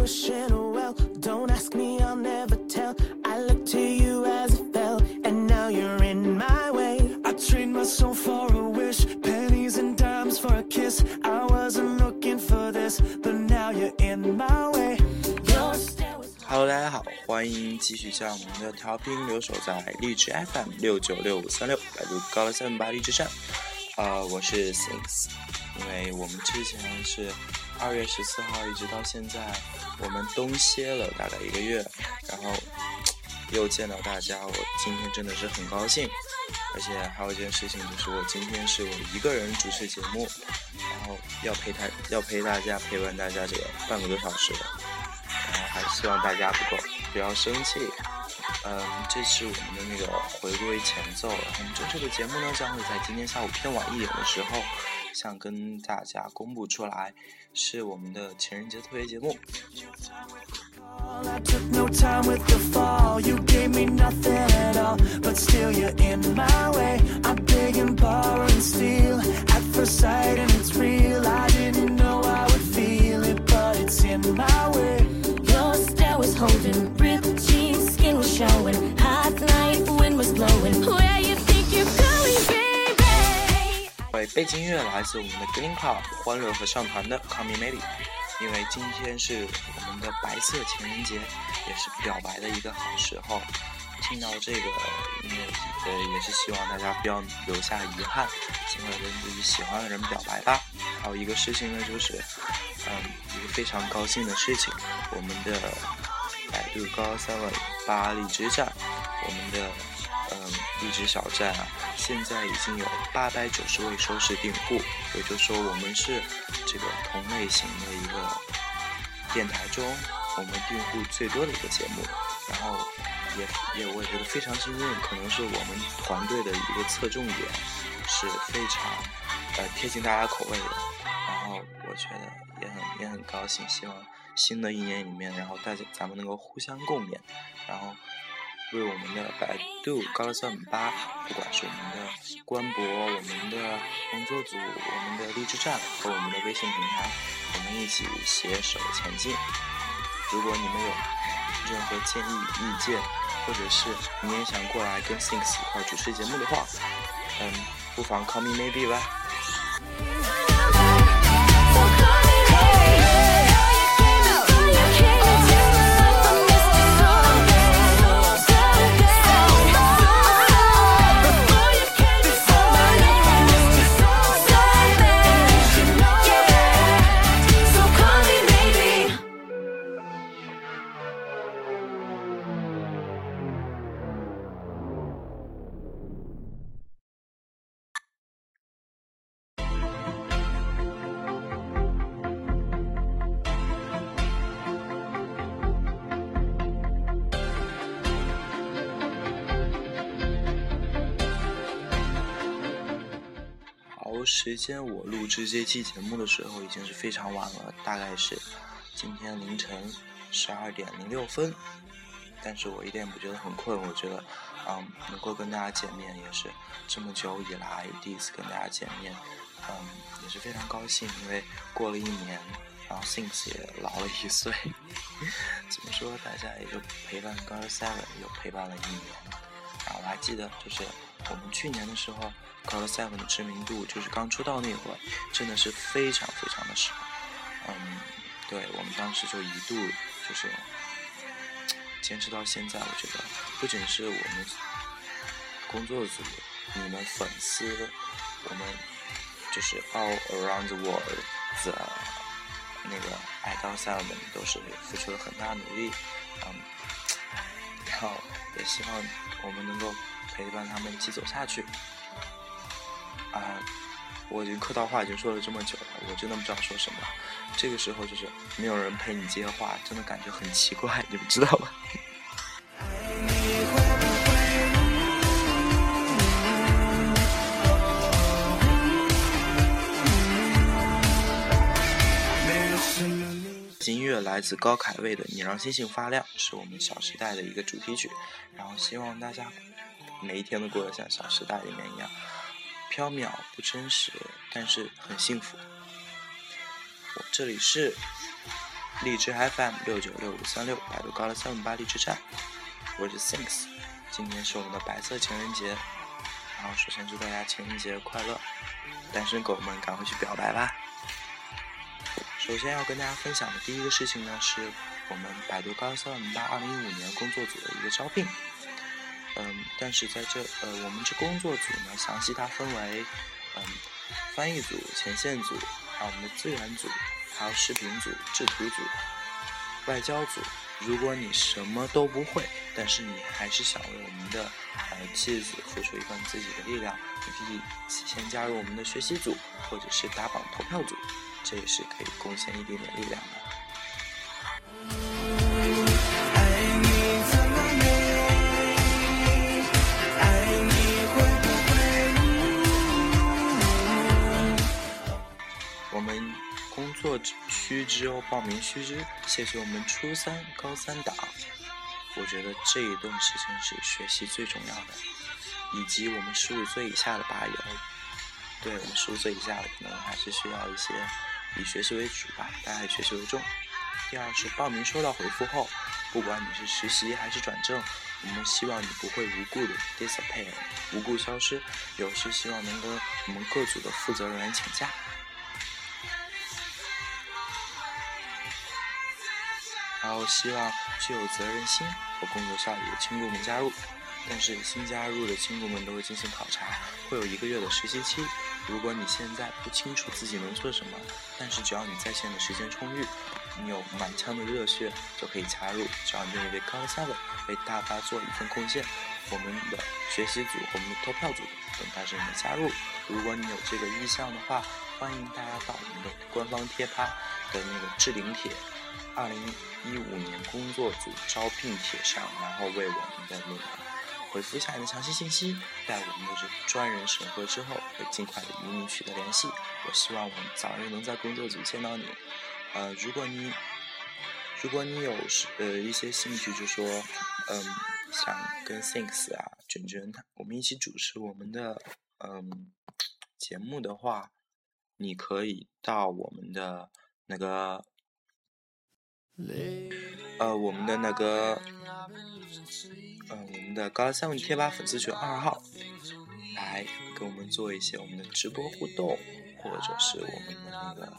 wishing well. Don't ask me, I'll never tell. I look to you as it fell, and now you're in my way. I trade my soul for a wish, pennies and dimes for a kiss. I wasn't looking for this, but now you're in my way. Your stare was Hello，大家好，欢迎继续将我们的调频留守在荔枝 FM 六九六五三六，百度高乐三八荔枝站。呃，我是 Six，因为我们之前是 二月十四号一直到现在，我们冬歇了大概一个月，然后又见到大家，我今天真的是很高兴。而且还有一件事情就是，我今天是我一个人主持节目，然后要陪他，要陪大家陪伴大家这个半个多小时。然后还希望大家不够不要生气。嗯，这是我们的那个回归前奏了。我们这周的节目呢，将会在今天下午偏晚一点的时候，向跟大家公布出来，是我们的情人节特别节目。all. I took no time with the fall. You gave me nothing at all, but still you're in my way. I beg and borrow and steal at first sight, and it's real. I didn't know I would feel it, but it's in my way. Your stare was holding, ripped jeans, skin was showing. Hot night, wind was blowing. Where you think you're going, baby? 对，背景音乐来自我们的 Green Club 欢乐合唱团的《Call Me Maybe》，因为今天是我们的白色情人节，也是表白的一个好时候。听到这个音乐，呃，也是希望大家不要留下遗憾，尽快跟自己喜欢的人表白吧。还有一个事情呢，就是，嗯，一个非常高兴的事情，我们的百度高三万八荔枝站，我们的嗯荔枝小站啊，现在已经有八百九十位收视订户，也就是说我们是这个同类型的一个电台中我们订户最多的一个节目，然后也也我也觉得非常幸运，可能是我们团队的一个侧重点是非常呃贴近大家口味的，然后我觉得也很也很高兴，希望新的一年里面，然后大家咱们能够互相共勉，然后为我们的百度高乐三五八，不管是我们的官博、我们的工作组、我们的励志站和我们的微信平台，我们一起携手前进。如果你们有任何建议、意见，或者是你也想过来跟 Thinks 一块主持节目的话，嗯，不妨 call me maybe 吧。时间我录制这期节目的时候已经是非常晚了，大概是今天凌晨十二点零六分。但是我一点也不觉得很困，我觉得，嗯，能够跟大家见面也是这么久以来第一次跟大家见面，嗯，也是非常高兴，因为过了一年，然后 Things 也老了一岁，怎么说，大家也就陪伴 Girl Seven 又陪伴了一年。我还记得，就是我们去年的时候 g o l Seven 的知名度，就是刚出道那会儿，真的是非常非常的少。嗯，对我们当时就一度就是坚持到现在，我觉得不仅是我们工作组、你们粉丝，我们就是 all around the world 的那个爱到 Seven 都是付出了很大努力。嗯，后也希望我们能够陪伴他们一起走下去。啊，我已经客套话已经说了这么久了，我真的不知道说什么。这个时候就是没有人陪你接话，真的感觉很奇怪，你们知道吗？乐来自高凯卫的《你让星星发亮》，是我们《小时代》的一个主题曲。然后希望大家每一天都过得像《小时代》里面一样，缥缈不真实，但是很幸福。我这里是荔枝 FM 六九六五三六，百度高了三五八荔枝站。我是 Thinks，今天是我们的白色情人节，然后首先祝大家情人节快乐，单身狗们赶快去表白吧。首先要跟大家分享的第一个事情呢，是我们百度高三五八二零一五年工作组的一个招聘。嗯，但是在这呃，我们这工作组呢，详细它分为嗯翻译组、前线组，还有我们的资源组，还有视频组、制图组、外交组。如果你什么都不会，但是你还是想为我们的呃妻子付出一份自己的力量，你可以先加入我们的学习组，或者是打榜投票组，这也是可以贡献一点点力量的。爱你怎么没？爱你会不会？我们工作须知哦，报名须知，谢谢我们初三、高三党。我觉得这一段时间是学习最重要的，以及我们十五岁以下的吧友，对我们十五岁以下的可能还是需要一些以学习为主吧，大家以学习为重。第二是报名收到回复后，不管你是实习还是转正，我们希望你不会无故的 disappear，无故消失，有时希望能跟我们各组的负责人员请假。然后希望具有责任心和工作效率的亲故们加入，但是新加入的亲故们都会进行考察，会有一个月的实习期。如果你现在不清楚自己能做什么，但是只要你在线的时间充裕，你有满腔的热血，就可以加入。只要你愿意为高三的为大发做一份贡献，我们的学习组和我们的投票组等待着你的加入。如果你有这个意向的话，欢迎大家到我们的官方贴吧的那个置顶帖。二零一五年工作组招聘帖上，然后为我们的那个回复一下你的详细信息，待我们的这专人审核之后，会尽快的与你取得联系。我希望我们早日能在工作组见到你。呃，如果你如果你有呃一些兴趣，就说嗯想跟 Thinks 啊卷卷他我们一起主持我们的嗯节目的话，你可以到我们的那个。呃，我们的那个，呃，我们的高三五贴吧粉丝群二号，来跟我们做一些我们的直播互动，或者是我们的那个，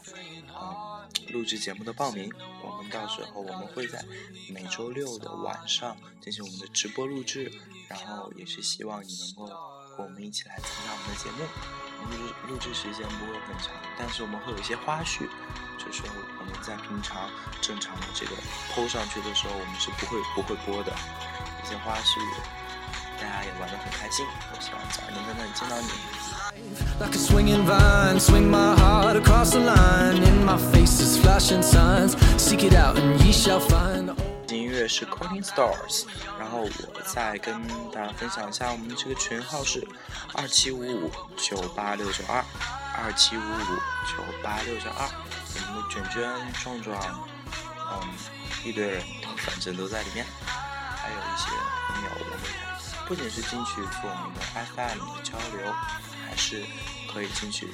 呃，录制节目的报名。我们到时候我们会在每周六的晚上进行我们的直播录制，然后也是希望你能够和我们一起来参加我们的节目。录制录制时间不会很长，但是我们会有一些花絮，就是我们在平常正常的这个 PO 上去的时候，我们是不会不会播的一些花絮，大家也玩得很开心。我希望早日能在那里见到你。是 Coding Stars，然后我再跟大家分享一下，我们这个群号是二七五五九八六九二，二七五五九八六九二，我们的卷卷、壮壮，嗯，一堆人反正都在里面，还有一些朋友，我们不仅是进去做我们的 FM 的交流，还是可以进去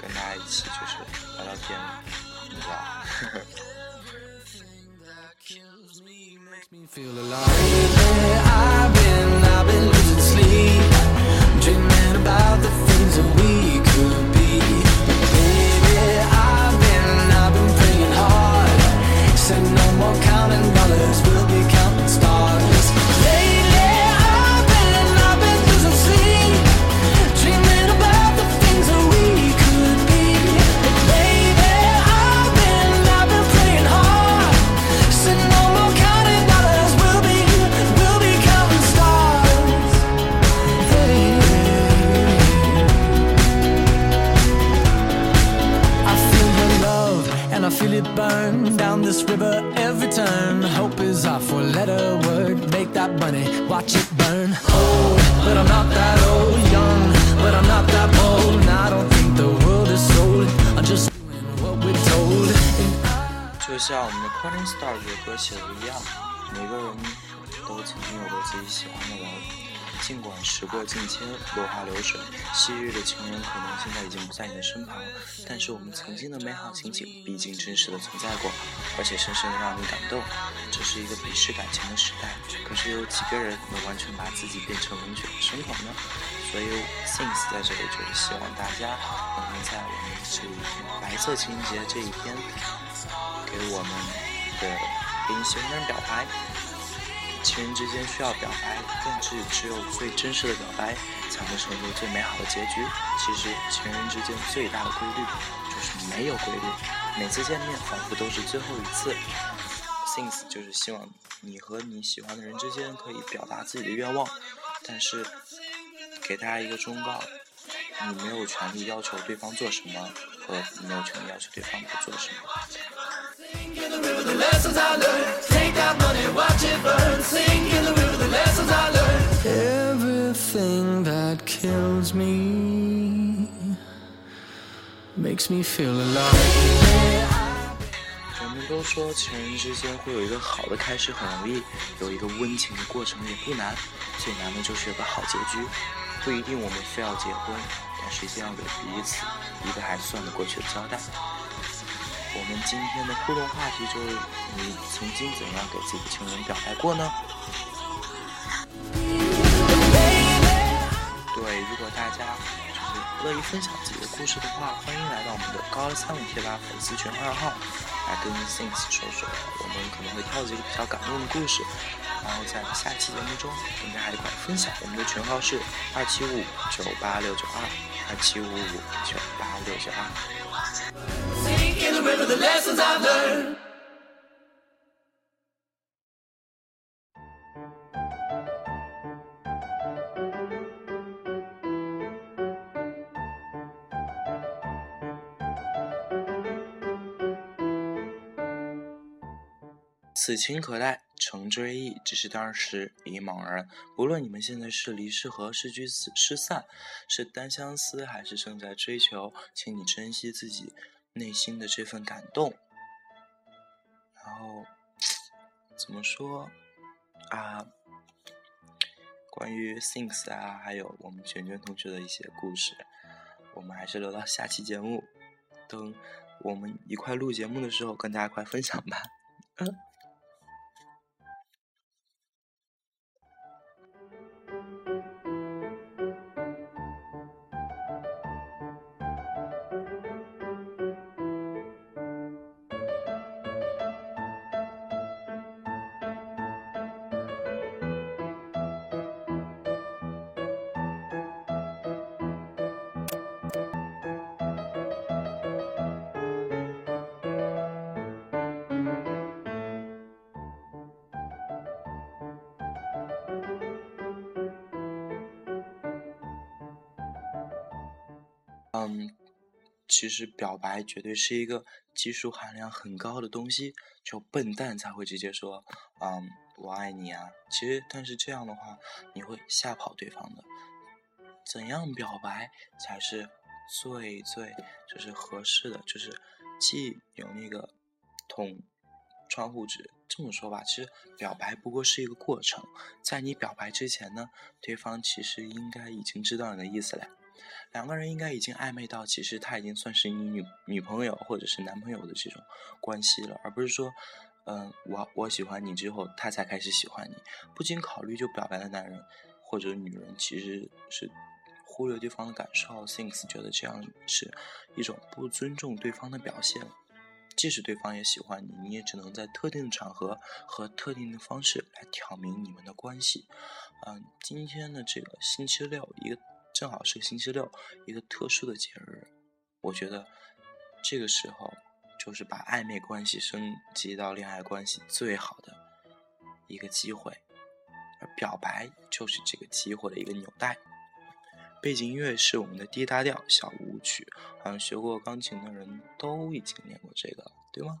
跟大家一起就是聊聊天，你知道。me feel alive. 就像我们的 Calling Star 这首歌写的一样，每个人都曾经有过自己喜欢的人，尽管时过境迁，落花流水，昔日的情人可能现在已经不在你的身旁，但是我们曾经的美好情景毕竟真实的存在过，而且深深的让你感动。这是一个鄙视感情的时代，可是有几个人能完全把自己变成龙卷生活呢？所以 Sings 在这里就是希望大家能够在我们这一天白色情人节这一天，给我们的给你喜欢的人表白。情人之间需要表白，但是只有最真实的表白，才能成就最美好的结局。其实情人之间最大的规律就是没有规律，每次见面仿佛都是最后一次。Things 就是希望你和你喜欢的人之间可以表达自己的愿望，但是给大家一个忠告：你没有权利要求对方做什么，和你没有权利要求对方不做什么。Everything that kills me makes me feel alive. 人们都说情人之间会有一个好的开始很容易，有一个温情的过程也不难，最难的就是有个好结局。不一定我们非要结婚，但是一定要给彼此一个还算得过去的交代。我们今天的互动话题就是：你曾经怎样给自己的情人表白过呢？对，如果大家乐意分享自己的故事的话，欢迎来到我们的高二三五贴吧粉丝群二号，来跟 Things 说说我们可能会挑几个比较感动的故事，然后在下期节目中跟大家一块分享。我们的群号是二七五九八六九二二七五五九八六九二。此情可待，成追忆，只是当时已茫然。不论你们现在是离是合，是聚是失散，是单相思，还是正在追求，请你珍惜自己内心的这份感动。然后怎么说啊？关于 Things 啊，还有我们卷卷同学的一些故事，我们还是留到下期节目，等我们一块录节目的时候跟大家一块分享吧。嗯，嗯其实表白绝对是一个技术含量很高的东西，只有笨蛋才会直接说“嗯，我爱你啊”。其实，但是这样的话，你会吓跑对方的。怎样表白才是最最就是合适的？就是既有那个捅窗户纸。这么说吧，其实表白不过是一个过程，在你表白之前呢，对方其实应该已经知道你的意思了。两个人应该已经暧昧到，其实他已经算是你女女朋友或者是男朋友的这种关系了，而不是说，嗯、我我喜欢你之后，他才开始喜欢你。不经考虑就表白的男人或者女人，其实是忽略对方的感受。Things 觉得这样是一种不尊重对方的表现。即使对方也喜欢你，你也只能在特定的场合和特定的方式来挑明你们的关系。嗯，今天的这个星期六，一个正好是星期六，一个特殊的节日，我觉得这个时候就是把暧昧关系升级到恋爱关系最好的一个机会，而表白就是这个机会的一个纽带。背景音乐是我们的 D 大调小舞曲，好像学过钢琴的人都已经练过这个了，对吗？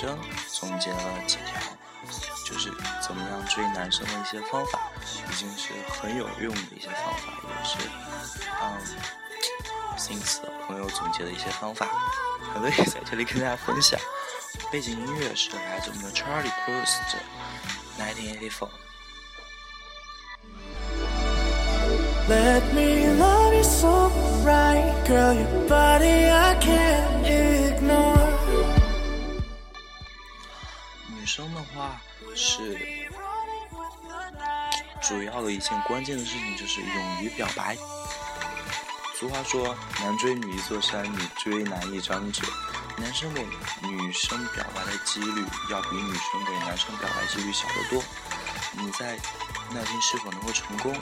生总结了几条，就是怎么样追男生的一些方法，已经是很有用的一些方法，也是，嗯，Things 的朋友总结的一些方法，可以在这里跟大家分享。背景音乐是来自我们的 Charlie Puth 的1984。Let me love you so right, girl. Your body I can't 生的话是主要的一件关键的事情就是勇于表白。俗话说，男追女一座山，女追男一张纸。男生给女生表白的几率要比女生给男生表白几率小得多。你在那天是否能够成功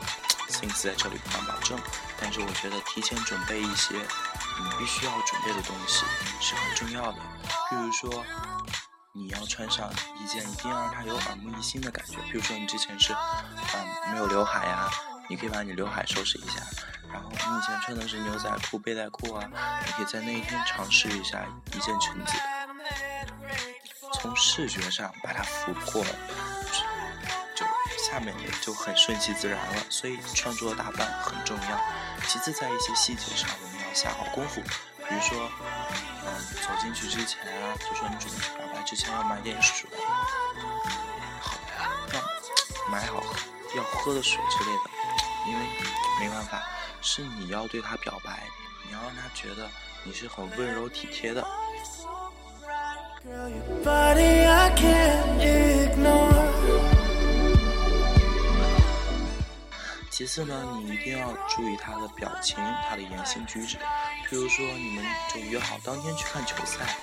，Things 在这里不敢保证，但是我觉得提前准备一些你必须要准备的东西是很重要的。比如说，你要穿上一件一定要让它有耳目一新的感觉。比如说你之前是嗯没有刘海呀、你可以把你刘海收拾一下。然后你以前穿的是牛仔裤、背带裤啊，你可以在那一天尝试一下一件裙子，从视觉上把它俘获，就下面也就很顺其自然了。所以穿着打扮很重要。其次，在一些细节上我们要下好功夫，比如说，走进去之前啊，就说你准备表白之前要买点水，好呀，要买好要喝的水之类的，因为没办法。是你要对他表白，你要让他觉得你是很温柔体贴的。其次呢，你一定要注意他的表情，他的言行举止。比如说，你们就约好当天去看球赛，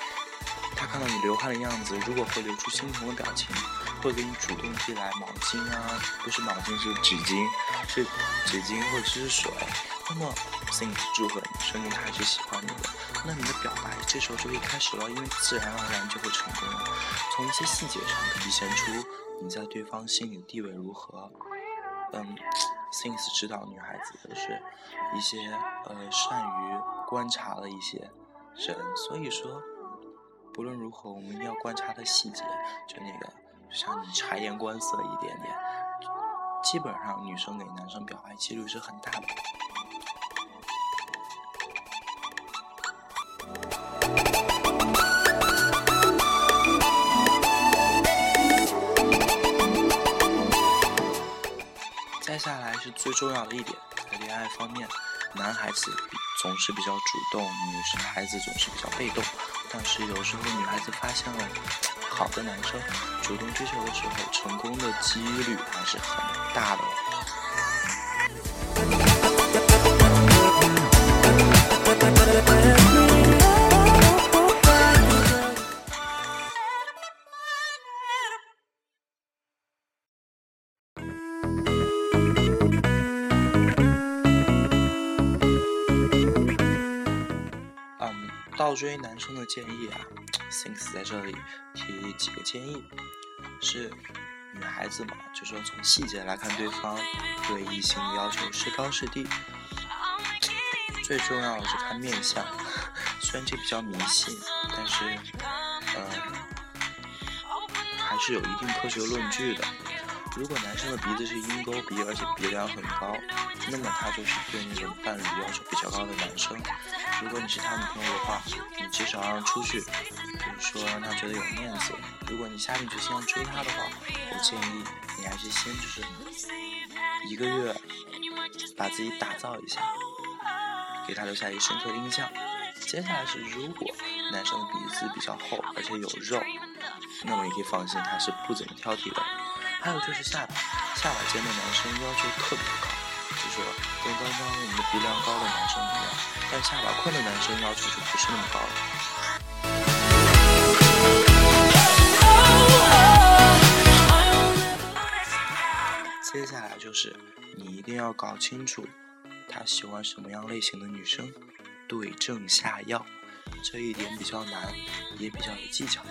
他看到你流汗的样子，如果会流出心疼的表情，会给你主动递来毛巾啊，不是毛巾是纸巾，是纸巾或者是水。那么，Things 祝贺你，说明他还是喜欢你的。那你的表白这时候就可以开始了，因为自然而然就会成功了。从一些细节上体现出你在对方心里的地位如何。嗯，Things 指导女孩子都是一些呃善于观察的一些人，所以说不论如何，我们一定要观察的细节，就那个像你察言观色一点点。基本上女生给男生表白几率是很大的。再下来是最重要的一点，在恋爱方面，男孩子总是比较主动，女生孩子总是比较被动。但是有时候女孩子发现了好的男生，主动追求的时候，成功的几率还是很大的。追男生的建议啊，Things 在这里提几个建议，是女孩子嘛，就说从细节来看对方对异性的要求是高是低，最重要的是看面相，虽然这比较迷信，但是呃还是有一定科学论据的。如果男生的鼻子是鹰钩鼻，而且鼻梁很高，那么他就是对那种伴侣要求比较高的男生。如果你是他女朋友的话，你至少让出去，比如说让他觉得有面子。如果你下定决心要追他的话，我建议你还是先就是一个月把自己打造一下，给他留下一个深刻的印象。接下来是，如果男生的鼻子比较厚，而且有肉，那么你可以放心，他是不怎么挑剔的。还有就是下巴，下巴尖的男生要求特别高，就说跟刚刚我们的鼻梁高的男生一样，但下巴宽的男生要求就不是那么高了。接下来就是你一定要搞清楚他喜欢什么样类型的女生，对症下药，这一点比较难，也比较有技巧。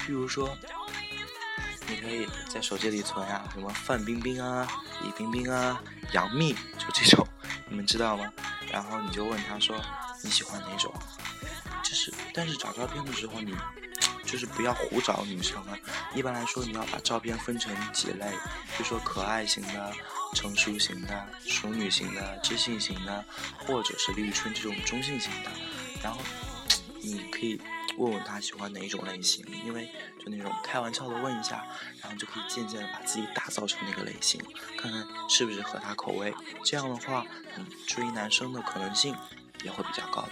譬如说，你可以在手机里存啊，什么范冰冰啊、李冰冰啊、杨幂，就这种，你们知道吗？然后你就问他说你喜欢哪种？就是，但是找照片的时候你。就是不要胡找女生啊！一般来说，你要把照片分成几类，比如说可爱型的、成熟型的、熟女型的、知性型的，或者是李宇春这种中性型的。然后 你可以问问他喜欢哪一种类型，因为就那种开玩笑的问一下，然后就可以渐渐的把自己打造成那个类型，看看是不是合他口味。这样的话，你追男生的可能性也会比较高的。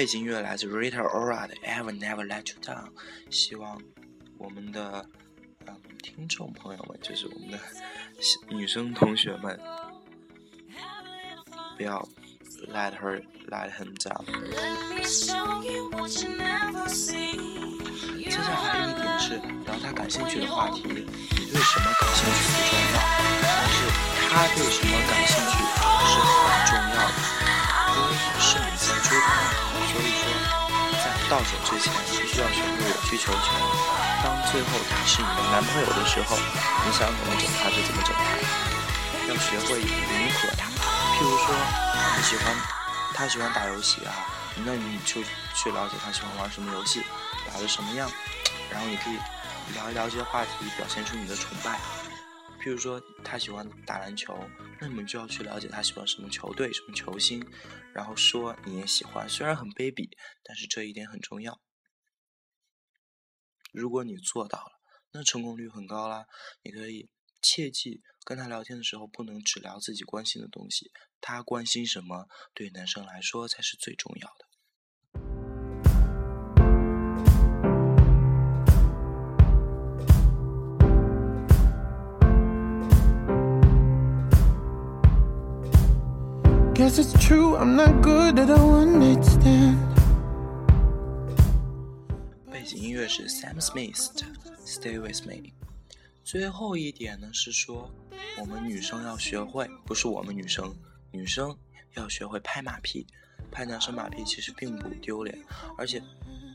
背景音乐来自 Rita Ora 的《Ever Never Let You Down》，希望我们的嗯听众朋友们，就是我们的女生同学们，不要 let her let him down。接下来一点是聊他感兴趣的话题，你对什么感兴趣不重要，但是他对什么感兴趣是很重要的，因为是你在追他，到手之前必须要学会委曲求全。当最后他是你的男朋友的时候，你想怎么整他就怎么整他，要学会迎合他。譬如说你喜欢他喜欢打游戏啊，那你就去了解他喜欢玩什么游戏，打的什么样，然后你可以聊一聊这些话题，表现出你的崇拜。譬如说他喜欢打篮球，那你们就要去了解他喜欢什么球队、什么球星，然后说你也喜欢，虽然很卑鄙，但是这一点很重要。如果你做到了，那成功率很高啦。你可以切记跟他聊天的时候，不能只聊自己关心的东西，他关心什么，对男生来说才是最重要的。Guess it's true, I'm not good at a one night stand. 背景音乐是 Sam Smith 的《Stay With Me》。最后一点呢是说，我们女生要学会，不是我们女生，女生要学会拍马屁。拍男生马屁其实并不丢脸，而且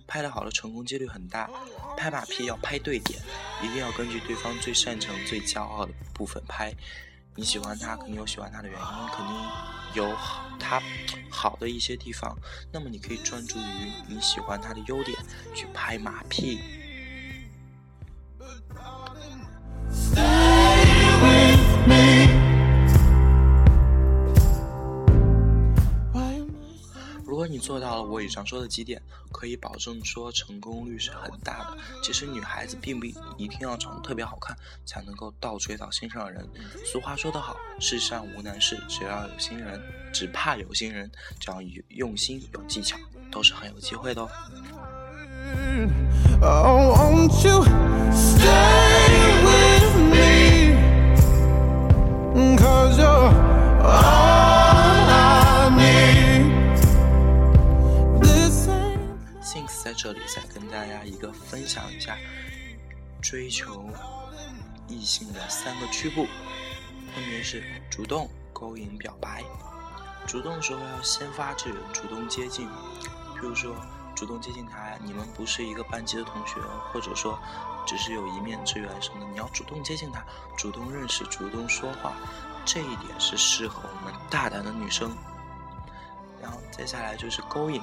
拍的好的成功几率很大。拍马屁要拍对点，一定要根据对方最擅长、最骄傲的部分拍。你喜欢他，肯定有喜欢他的原因，肯定有好他好的一些地方。那么你可以专注于你喜欢他的优点，去拍马屁。果你做到了我以上说的几点，可以保证说成功率是很大的。其实女孩子并不一定要长得特别好看才能够倒追到心上人。俗话说得好，世上无难事，只要有心人，只怕有心人。只要有用心有技巧，都是很有机会的哦。Oh, won't you stay with me? 这里再跟大家一个分享一下追求异性的三个区步，分别是主动、勾引、表白。主动的时候要先发制人，主动接近，比如说主动接近他，你们不是一个班级的同学，或者说只是有一面之缘什么的，你要主动接近他，主动认识，主动说话，这一点是适合我们大胆的女生。然后接下来就是勾引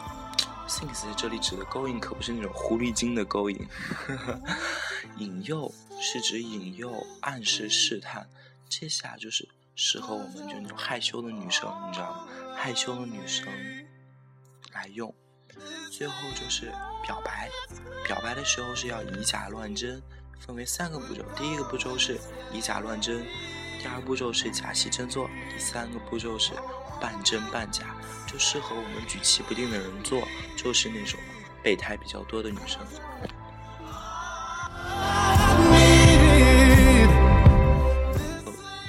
，Things 这里指的勾引可不是那种狐狸精的勾引，引诱是指引诱、暗示、试探。这下来就是适合我们就那种害羞的女生，你知道吗？害羞的女生来用。最后就是表白，表白的时候是要以假乱真，分为三个步骤。第一个步骤是以假乱真，第二步骤是假戏真做，第三个步骤是半真半假，就适合我们举棋不定的人做，就是那种备胎比较多的女生。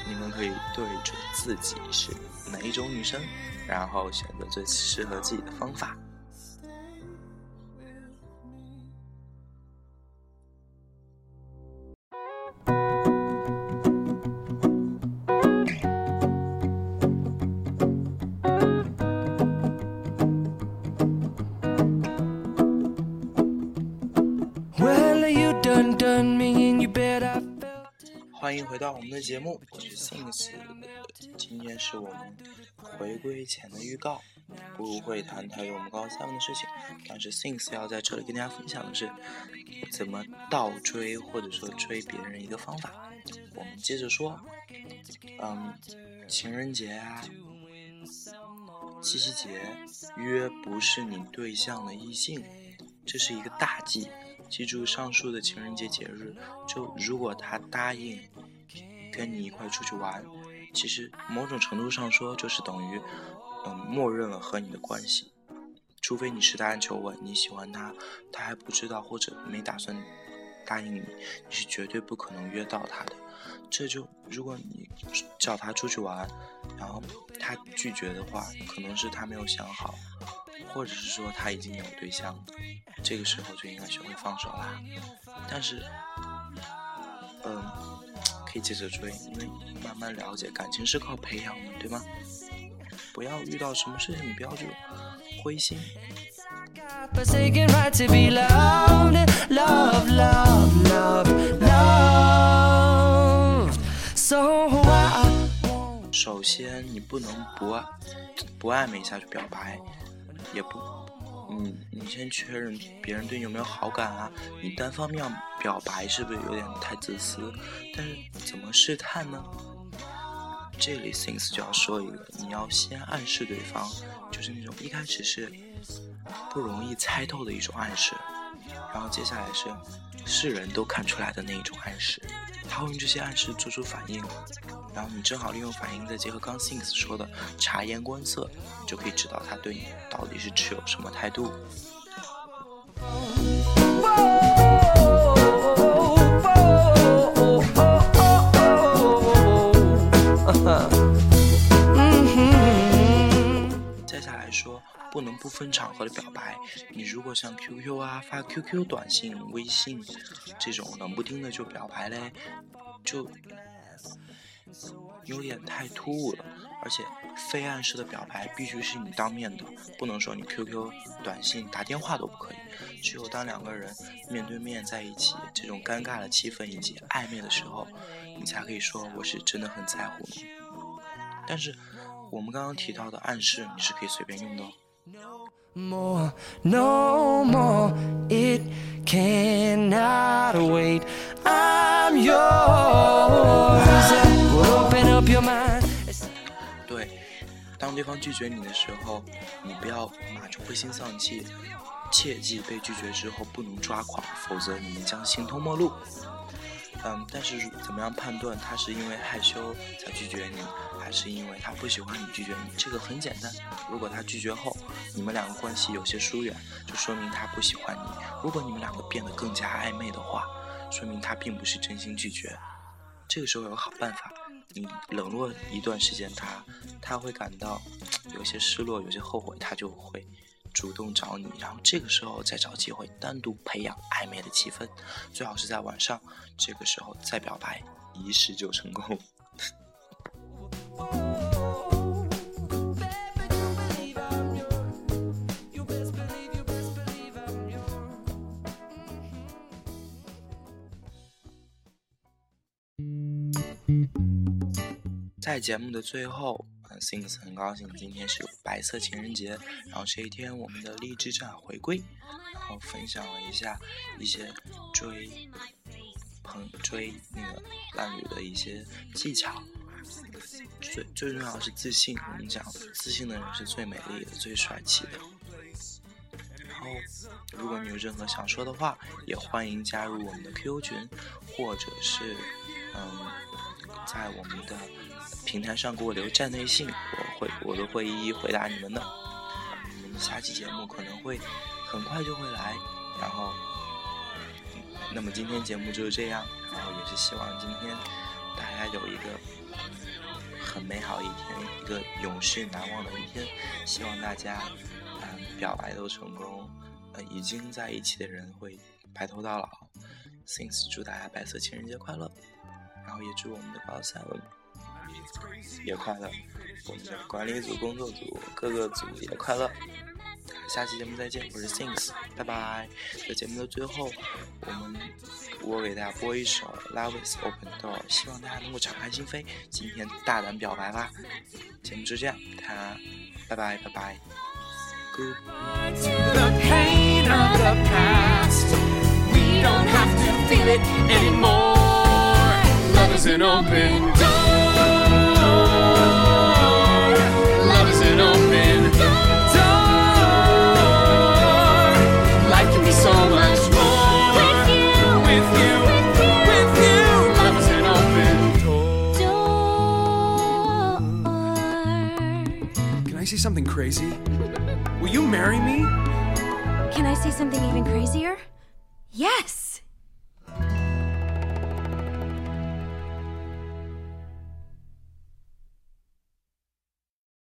你们可以对准自己是哪一种女生，然后选择最适合自己的方法。欢迎回到我们的节目，我是 Sings。今天是我们回归前的预告，不会谈太多我们高三的事情。但是 Sings 要在这里跟大家分享的是怎么倒追或者说追别人一个方法。我们接着说，嗯，情人节啊，七夕节约不是你对象的异性，这是一个大忌。记住上述的情人节节日，就如果他答应跟你一块出去玩，其实某种程度上说就是等于，嗯，默认了和你的关系。除非你是答案求稳，你喜欢他，他还不知道或者没打算答应你，你是绝对不可能约到他的。这就如果你叫他出去玩，然后他拒绝的话，可能是他没有想好，或者是说他已经有对象了，这个时候就应该学会放手啦。但是，嗯，可以接着追，因为慢慢了解感情是靠培养的，对吗？不要遇到什么事情你不要就灰心。首先，你不能不爱不暧昧下去表白，也不，嗯，你先确认别人对你有没有好感啊。你单方面表白是不是有点太自私？但是怎么试探呢？这里 things 就要说一个，你要先暗示对方，就是那种一开始是不容易猜透的一种暗示，然后接下来是是人都看出来的那一种暗示，他会用这些暗示做出反应，然后你正好利用反应，再结合刚 things 说的察言观色，就可以知道他对你到底是持有什么态度。分场合的表白。你如果像 QQ 啊发 QQ 短信、微信这种冷不丁的就表白嘞，就有点太突兀了。而且非暗示的表白必须是你当面的，不能说你 QQ、短信、打电话都不可以。只有当两个人面对面在一起，这种尴尬的气氛以及暧昧的时候，你才可以说我是真的很在乎你。但是我们刚刚提到的暗示，你是可以随便用的、哦。More, no more. It cannot wait. I'm yours. Well, open up your mind. 对，当对方拒绝你的时候，你不要马上灰心丧气，切记被拒绝之后不能抓狂，否则你们将形同陌路。嗯，但是怎么样判断他是因为害羞才拒绝你，还是因为他不喜欢你拒绝你？这个很简单，如果他拒绝后，你们两个关系有些疏远，就说明他不喜欢你；如果你们两个变得更加暧昧的话，说明他并不是真心拒绝。这个时候有个好办法，你冷落一段时间他，他会感到 有些失落，有些后悔，他就会主动找你，然后这个时候再找机会单独培养暧昧的气氛，最好是在晚上，这个时候再表白，一试就成功。在节目的最后，嗯，Sings 很高兴今天是白色情人节，然后这一天我们的励志站回归，然后分享了一下一些追朋追那个伴侣的一些技巧。最最重要的是自信，我们讲自信的人是最美丽的、最帅气的。然后，如果你有任何想说的话，也欢迎加入我们的 QQ 群，或者是嗯，在我们的平台上给我留站内信，我会我都会一一回答你们的。我们下期节目可能会很快就会来，然后，那么今天节目就是这样，然后也是希望今天大家有一个很美好一天，一个永世难忘的一天。希望大家嗯表白都成功，呃已经在一起的人会白头到老。Since 祝大家白色情人节快乐，然后也祝我们的高三也快乐，我们的管理组、工作组各个组也快乐。下期节目再见，我是 Things，拜拜。在节目的最后，我们我给大家播一首《Love Is Open Door》，希望大家能够敞开心扉，今天大胆表白吧。节目就这样，他拜拜拜拜，Good。Something crazy? Will you marry me? Can I say something even crazier? Yes!